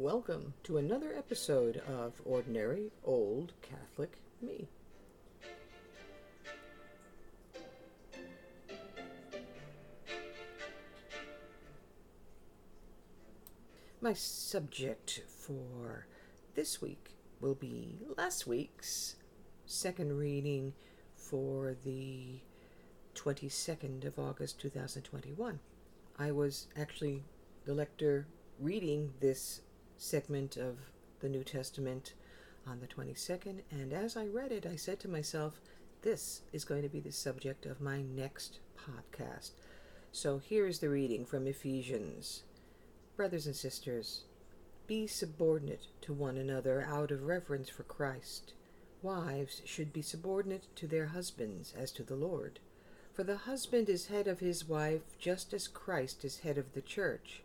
Welcome to another episode of Ordinary Old Catholic Me. My subject for this week will be last week's second reading for the 22nd of August 2021. I was actually the lector reading this segment of the New Testament on the 22nd, and as I read it, I said to myself, this is going to be the subject of my next podcast. So here is the reading from Ephesians. Brothers and sisters, be subordinate to one another out of reverence for Christ. Wives should be subordinate to their husbands as to the Lord. For the husband is head of his wife, just as Christ is head of the church,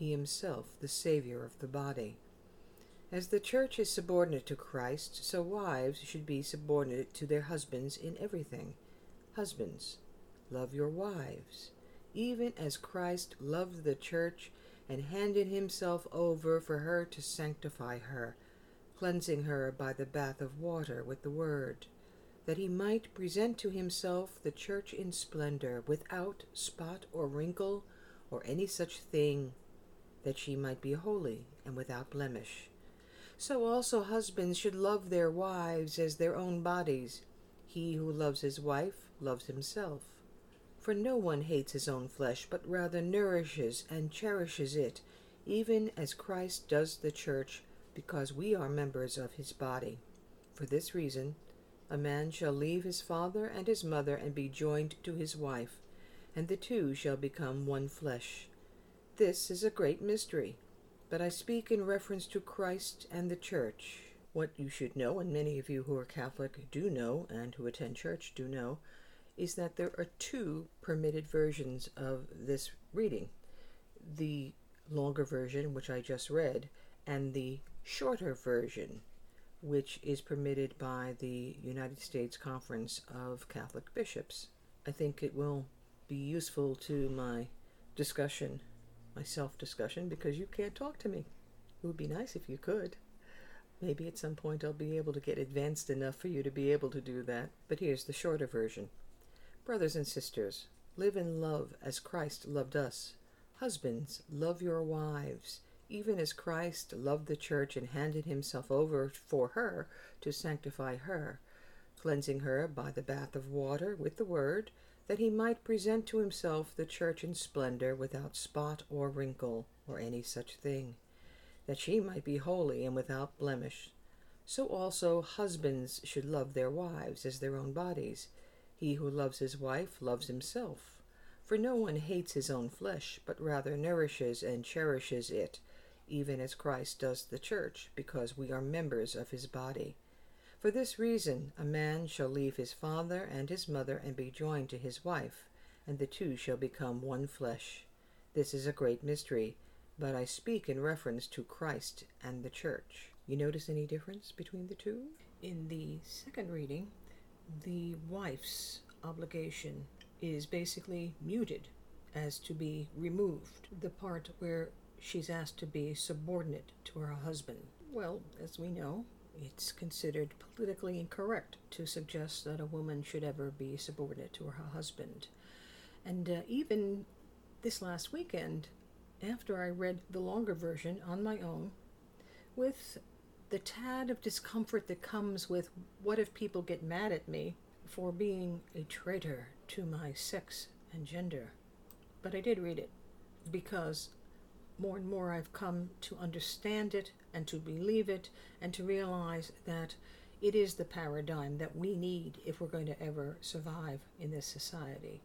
he himself the Savior of the body. As the church is subordinate to Christ, so wives should be subordinate to their husbands in everything. Husbands, love your wives, even as Christ loved the church and handed himself over for her to sanctify her, cleansing her by the bath of water with the word, that he might present to himself the church in splendor, without spot or wrinkle or any such thing, that she might be holy and without blemish. So also husbands should love their wives as their own bodies. He who loves his wife loves himself. For no one hates his own flesh, but rather nourishes and cherishes it, even as Christ does the church, because we are members of his body. For this reason, a man shall leave his father and his mother and be joined to his wife, and the two shall become one flesh. This is a great mystery, but I speak in reference to Christ and the church. What you should know, and many of you who are Catholic do know, and who attend church do know, is that there are two permitted versions of this reading the longer version, which I just read, and the shorter version, which is permitted by the United States Conference of Catholic Bishops. I think it will be useful to my discussion, my self discussion, because you can't talk to me. It would be nice if you could. Maybe at some point I'll be able to get advanced enough for you to be able to do that, but here's the shorter version. Brothers and sisters, live in love as Christ loved us. Husbands, love your wives, even as Christ loved the church and handed himself over for her to sanctify her, cleansing her by the bath of water with the word, that he might present to himself the church in splendor without spot or wrinkle or any such thing, that she might be holy and without blemish. So also husbands should love their wives as their own bodies. He who loves his wife loves himself. For no one hates his own flesh, but rather nourishes and cherishes it, even as Christ does the church, because we are members of his body. For this reason, a man shall leave his father and his mother and be joined to his wife, and the two shall become one flesh. This is a great mystery, but I speak in reference to Christ and the church. You notice any difference between the two? In the second reading, the wife's obligation is basically muted as to be removed. The part where she's asked to be subordinate to her husband. Well, as we know, it's considered politically incorrect to suggest that a woman should ever be subordinate to her husband. And uh, even this last weekend, after I read the longer version on my own, with the tad of discomfort that comes with what if people get mad at me for being a traitor to my sex and gender. But I did read it because more and more I've come to understand it and to believe it and to realize that it is the paradigm that we need if we're going to ever survive in this society.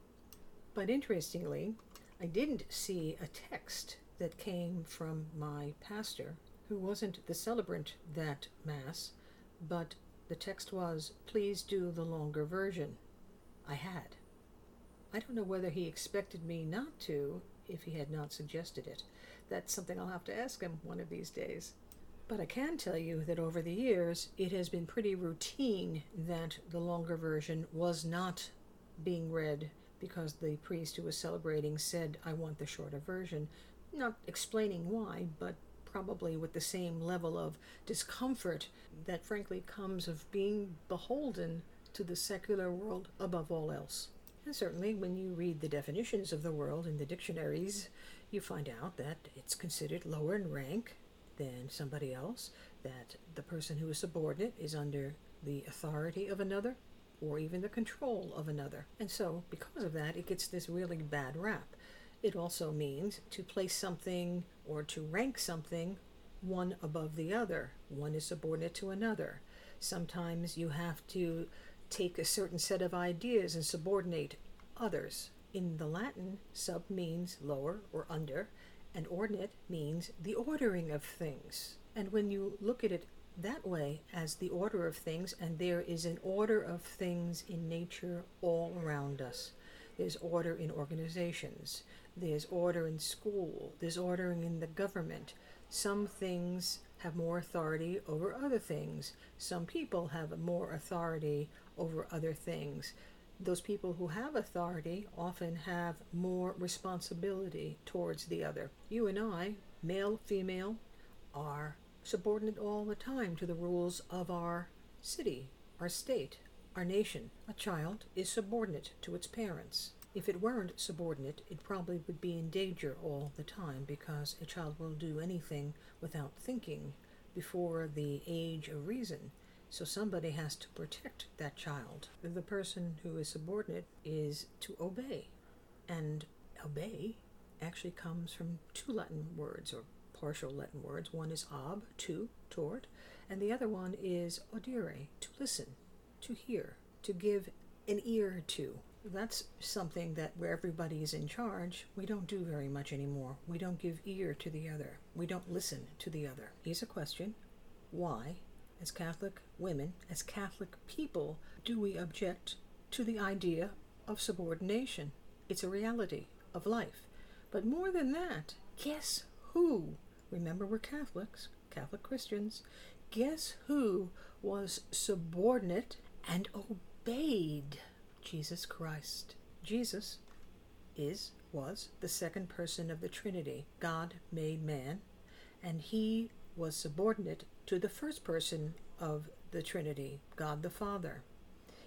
But interestingly, I didn't see a text that came from my pastor, who wasn't the celebrant that Mass, but the text was, Please do the longer version. I had. I don't know whether he expected me not to if he had not suggested it. That's something I'll have to ask him one of these days. But I can tell you that over the years, it has been pretty routine that the longer version was not being read because the priest who was celebrating said, I want the shorter version, not explaining why, but probably with the same level of discomfort that frankly comes of being beholden to the secular world above all else. And certainly, when you read the definitions of the world in the dictionaries, you find out that it's considered lower in rank than somebody else, that the person who is subordinate is under the authority of another or even the control of another. And so, because of that, it gets this really bad rap. It also means to place something or to rank something one above the other. One is subordinate to another. Sometimes you have to take a certain set of ideas and subordinate others. In the Latin, sub means lower or under, and ordinate means the ordering of things. And when you look at it that way as the order of things, and there is an order of things in nature all around us. There's order in organizations, there's order in school, there's ordering in the government. Some things have more authority over other things. Some people have more authority over other things. Those people who have authority often have more responsibility towards the other. You and I, male, female, are subordinate all the time to the rules of our city, our state, our nation. A child is subordinate to its parents. If it weren't subordinate, it probably would be in danger all the time because a child will do anything without thinking before the age of reason. So somebody has to protect that child. The person who is subordinate is to obey. And obey actually comes from two Latin words or partial Latin words. One is ob, to, toward, and the other one is audire, to listen, to hear, to give an ear to. That's something that where everybody is in charge, we don't do very much anymore. We don't give ear to the other. We don't listen to the other. Here's a question Why, as Catholic women, as Catholic people, do we object to the idea of subordination? It's a reality of life. But more than that, guess who remember we're Catholics, Catholic Christians, guess who was subordinate and obeyed Jesus Christ? Jesus is, was the second person of the Trinity. God made man, and he was subordinate to the first person of the Trinity, God the Father,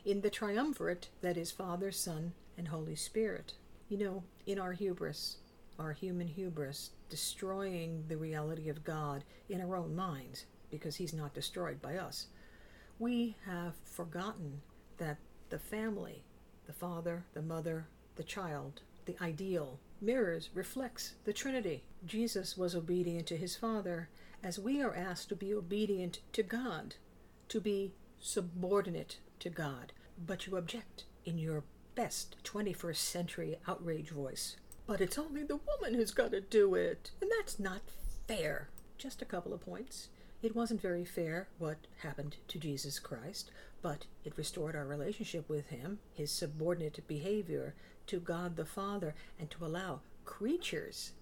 in the triumvirate that is Father, Son, and Holy Spirit. You know, in our hubris, our human hubris, destroying the reality of God in our own minds because He's not destroyed by us. We have forgotten that the family, the father, the mother, the child, the ideal, mirrors, reflects the Trinity. Jesus was obedient to his Father, as we are asked to be obedient to God, to be subordinate to God. But you object in your best 21st century outrage voice. But it's only the woman who's got to do it, and that's not fair. Just a couple of points. It wasn't very fair what happened to Jesus Christ, but it restored our relationship with Him, His subordinate behavior to God the Father, and to allow creatures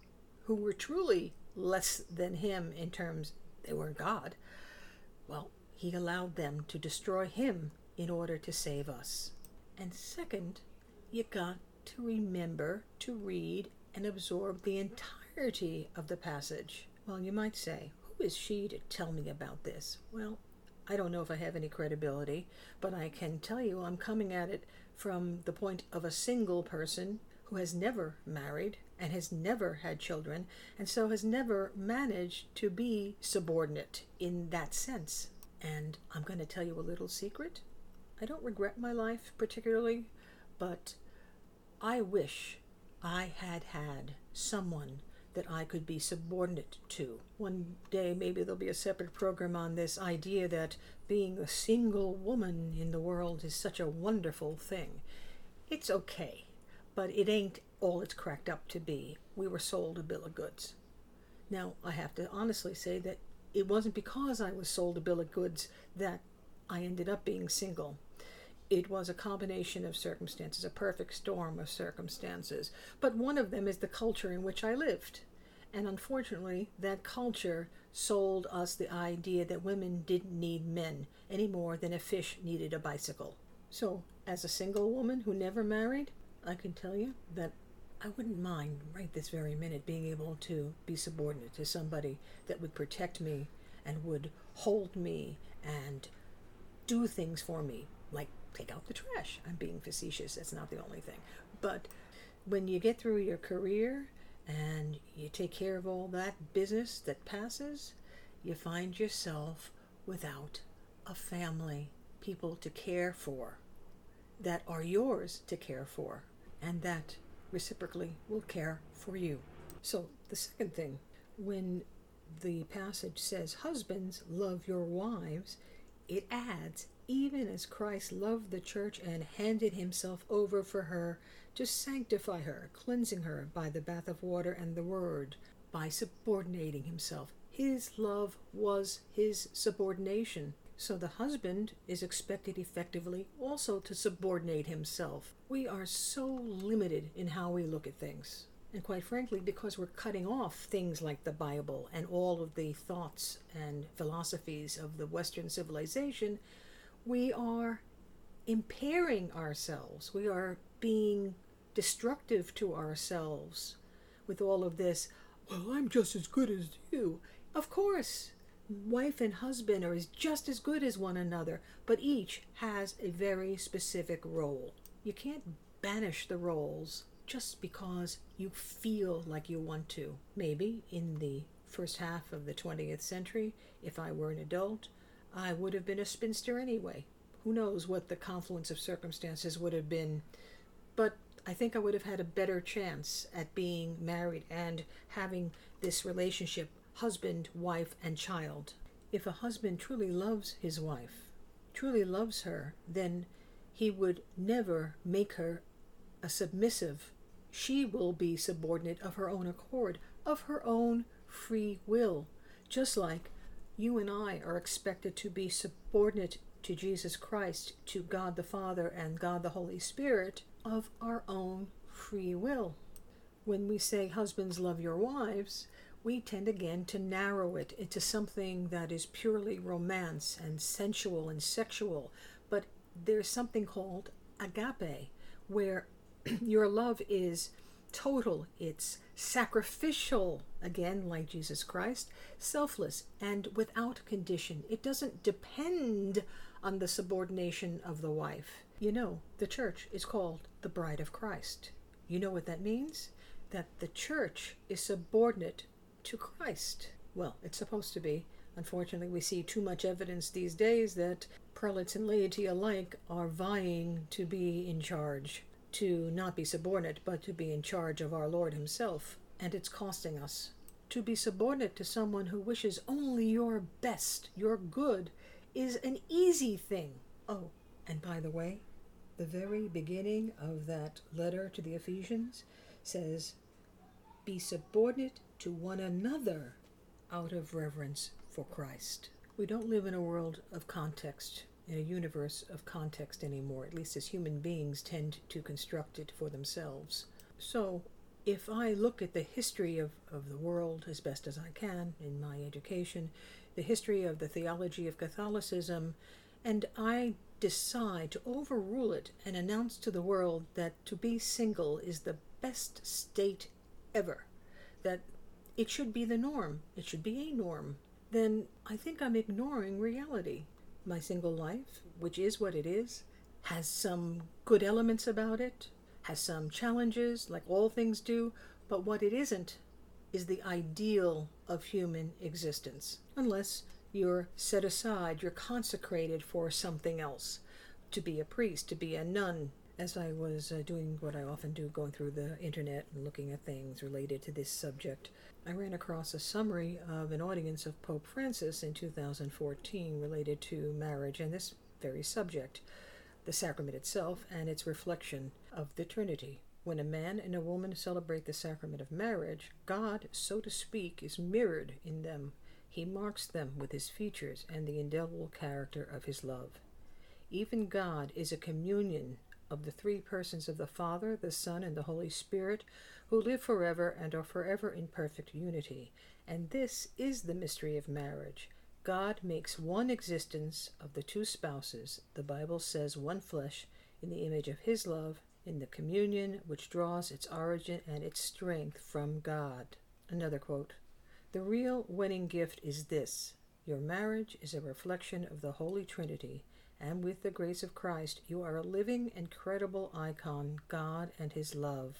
who were truly less than Him in terms they were God, well, He allowed them to destroy Him in order to save us. And second, you got to remember to read and absorb the entirety of the passage. Well, you might say, who is she to tell me about this? Well, I don't know if I have any credibility, but I can tell you I'm coming at it from the point of a single person who has never married and has never had children, and so has never managed to be subordinate in that sense. And I'm going to tell you a little secret. I don't regret my life particularly, but I wish I had had someone that I could be subordinate to. One day, maybe there'll be a separate program on this idea that being a single woman in the world is such a wonderful thing. It's okay, but it ain't all it's cracked up to be. We were sold a bill of goods. Now, I have to honestly say that it wasn't because I was sold a bill of goods that I ended up being single it was a combination of circumstances, a perfect storm of circumstances. But one of them is the culture in which I lived. And unfortunately, that culture sold us the idea that women didn't need men any more than a fish needed a bicycle. So, as a single woman who never married, I can tell you that I wouldn't mind right this very minute being able to be subordinate to somebody that would protect me and would hold me and do things for me, like take out the trash. I'm being facetious, that's not the only thing. But when you get through your career and you take care of all that business that passes, you find yourself without a family, people to care for that are yours to care for, and that reciprocally will care for you. So, the second thing, when the passage says, Husbands, love your wives, it adds, even as Christ loved the church and handed himself over for her to sanctify her, cleansing her by the bath of water and the word, by subordinating himself. His love was his subordination. So the husband is expected effectively also to subordinate himself. We are so limited in how we look at things. And quite frankly, because we're cutting off things like the Bible and all of the thoughts and philosophies of the Western civilization, we are impairing ourselves. We are being destructive to ourselves with all of this. Well, I'm just as good as you. Of course, wife and husband are just as good as one another, but each has a very specific role. You can't banish the roles just because you feel like you want to. Maybe in the first half of the 20th century, if I were an adult, I would have been a spinster anyway. Who knows what the confluence of circumstances would have been. But I think I would have had a better chance at being married and having this relationship husband, wife, and child. If a husband truly loves his wife, truly loves her, then he would never make her a submissive. She will be subordinate of her own accord, of her own free will, just like you and I are expected to be subordinate to Jesus Christ, to God the Father and God the Holy Spirit, of our own free will. When we say, Husbands, love your wives, we tend again to narrow it into something that is purely romance and sensual and sexual. But there's something called agape, where your love is total, it's sacrificial, again, like Jesus Christ, selfless, and without condition. It doesn't depend on the subordination of the wife. You know, the church is called the bride of Christ. You know what that means? That the church is subordinate to Christ. Well, it's supposed to be. Unfortunately, we see too much evidence these days that prelates and laity alike are vying to be in charge, to not be subordinate, but to be in charge of our Lord Himself. And it's costing us. To be subordinate to someone who wishes only your best, your good, is an easy thing. Oh, and by the way, the very beginning of that letter to the Ephesians says, Be subordinate to one another out of reverence for Christ. We don't live in a world of context, in a universe of context anymore, at least as human beings tend to construct it for themselves. So, if I look at the history of, of the world as best as I can in my education, the history of the theology of Catholicism, and I decide to overrule it and announce to the world that to be single is the best state ever, that it should be the norm, it should be a norm, then I think I'm ignoring reality. My single life, which is what it is, has some good elements about it, has some challenges, like all things do, but what it isn't is the ideal of human existence, unless you're set aside, you're consecrated for something else. To be a priest, to be a nun, as I was uh, doing what I often do, going through the internet and looking at things related to this subject, I ran across a summary of an audience of Pope Francis in 2014 related to marriage and this very subject, the sacrament itself and its reflection of the Trinity. When a man and a woman celebrate the sacrament of marriage, God, so to speak, is mirrored in them. He marks them with his features and the indelible character of his love. Even God is a communion of the three persons of the Father, the Son, and the Holy Spirit, who live forever and are forever in perfect unity. And this is the mystery of marriage. God makes one existence of the two spouses. The Bible says one flesh in the image of his love in the communion which draws its origin and its strength from God. Another quote The real wedding gift is this your marriage is a reflection of the Holy Trinity, and with the grace of Christ, you are a living and credible icon, God and His love.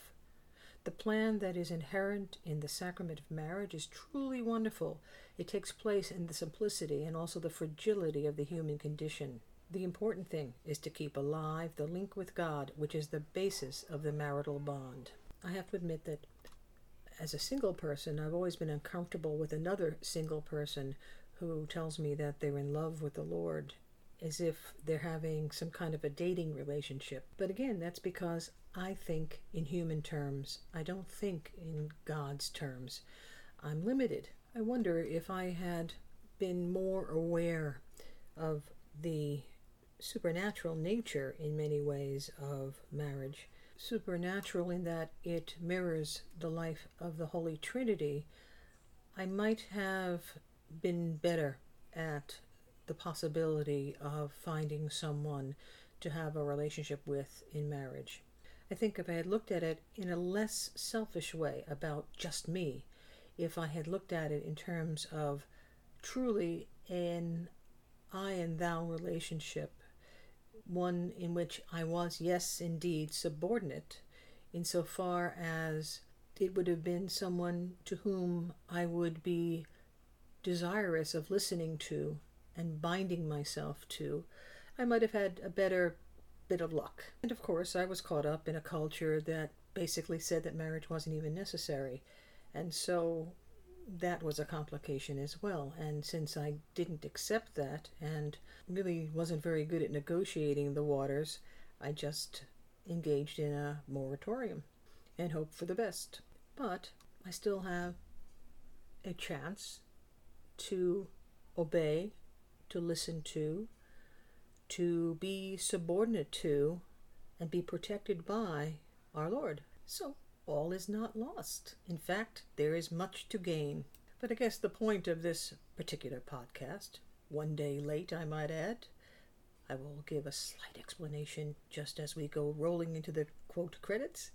The plan that is inherent in the sacrament of marriage is truly wonderful. It takes place in the simplicity and also the fragility of the human condition. The important thing is to keep alive the link with God, which is the basis of the marital bond. I have to admit that as a single person, I've always been uncomfortable with another single person who tells me that they're in love with the Lord as if they're having some kind of a dating relationship. But again, that's because I think in human terms. I don't think in God's terms. I'm limited. I wonder if I had been more aware of the supernatural nature in many ways of marriage. Supernatural in that it mirrors the life of the Holy Trinity. I might have been better at the possibility of finding someone to have a relationship with in marriage. I think if I had looked at it in a less selfish way about just me, if I had looked at it in terms of truly an I and thou relationship, one in which I was, yes, indeed, subordinate, insofar as it would have been someone to whom I would be desirous of listening to and binding myself to, I might have had a better bit of luck. And of course, I was caught up in a culture that basically said that marriage wasn't even necessary. And so that was a complication as well. And since I didn't accept that and really wasn't very good at negotiating the waters, I just engaged in a moratorium and hoped for the best. But I still have a chance to obey, to listen to, to be subordinate to, and be protected by our Lord. So all is not lost. In fact, there is much to gain. But I guess the point of this particular podcast, one day late, I might add, I will give a slight explanation just as we go rolling into the quote credits,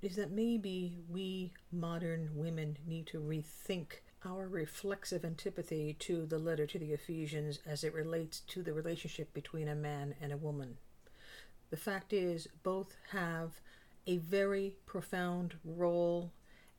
is that maybe we modern women need to rethink our reflexive antipathy to the letter to the Ephesians as it relates to the relationship between a man and a woman. The fact is, both have a very profound role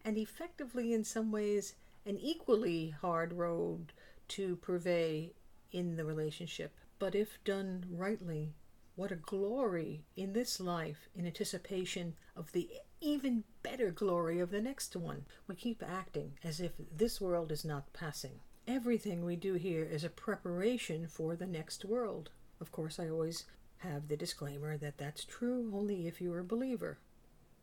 and effectively, in some ways, an equally hard road to purvey in the relationship. But if done rightly, what a glory in this life in anticipation of the even better glory of the next one. We keep acting as if this world is not passing. Everything we do here is a preparation for the next world. Of course, I always have the disclaimer that that's true only if you're a believer.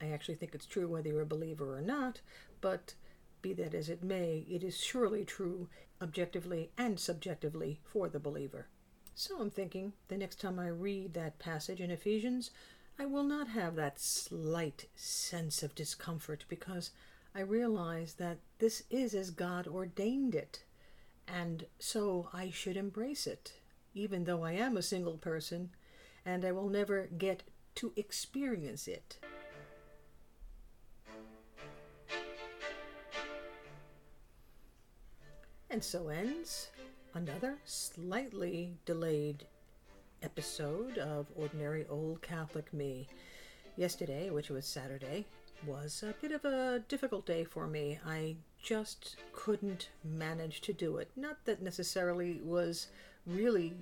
I actually think it's true whether you're a believer or not, but be that as it may, it is surely true objectively and subjectively for the believer. So I'm thinking the next time I read that passage in Ephesians, I will not have that slight sense of discomfort because I realize that this is as God ordained it, and so I should embrace it, even though I am a single person and I will never get to experience it. And so ends another slightly delayed episode of Ordinary Old Catholic Me. Yesterday, which was Saturday, was a bit of a difficult day for me. I just couldn't manage to do it. Not that necessarily was really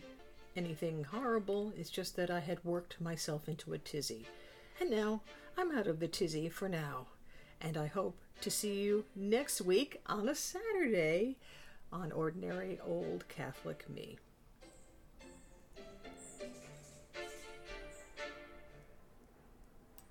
anything horrible, it's just that I had worked myself into a tizzy. And now I'm out of the tizzy for now. And I hope to see you next week on a Saturday on Ordinary Old Catholic Me.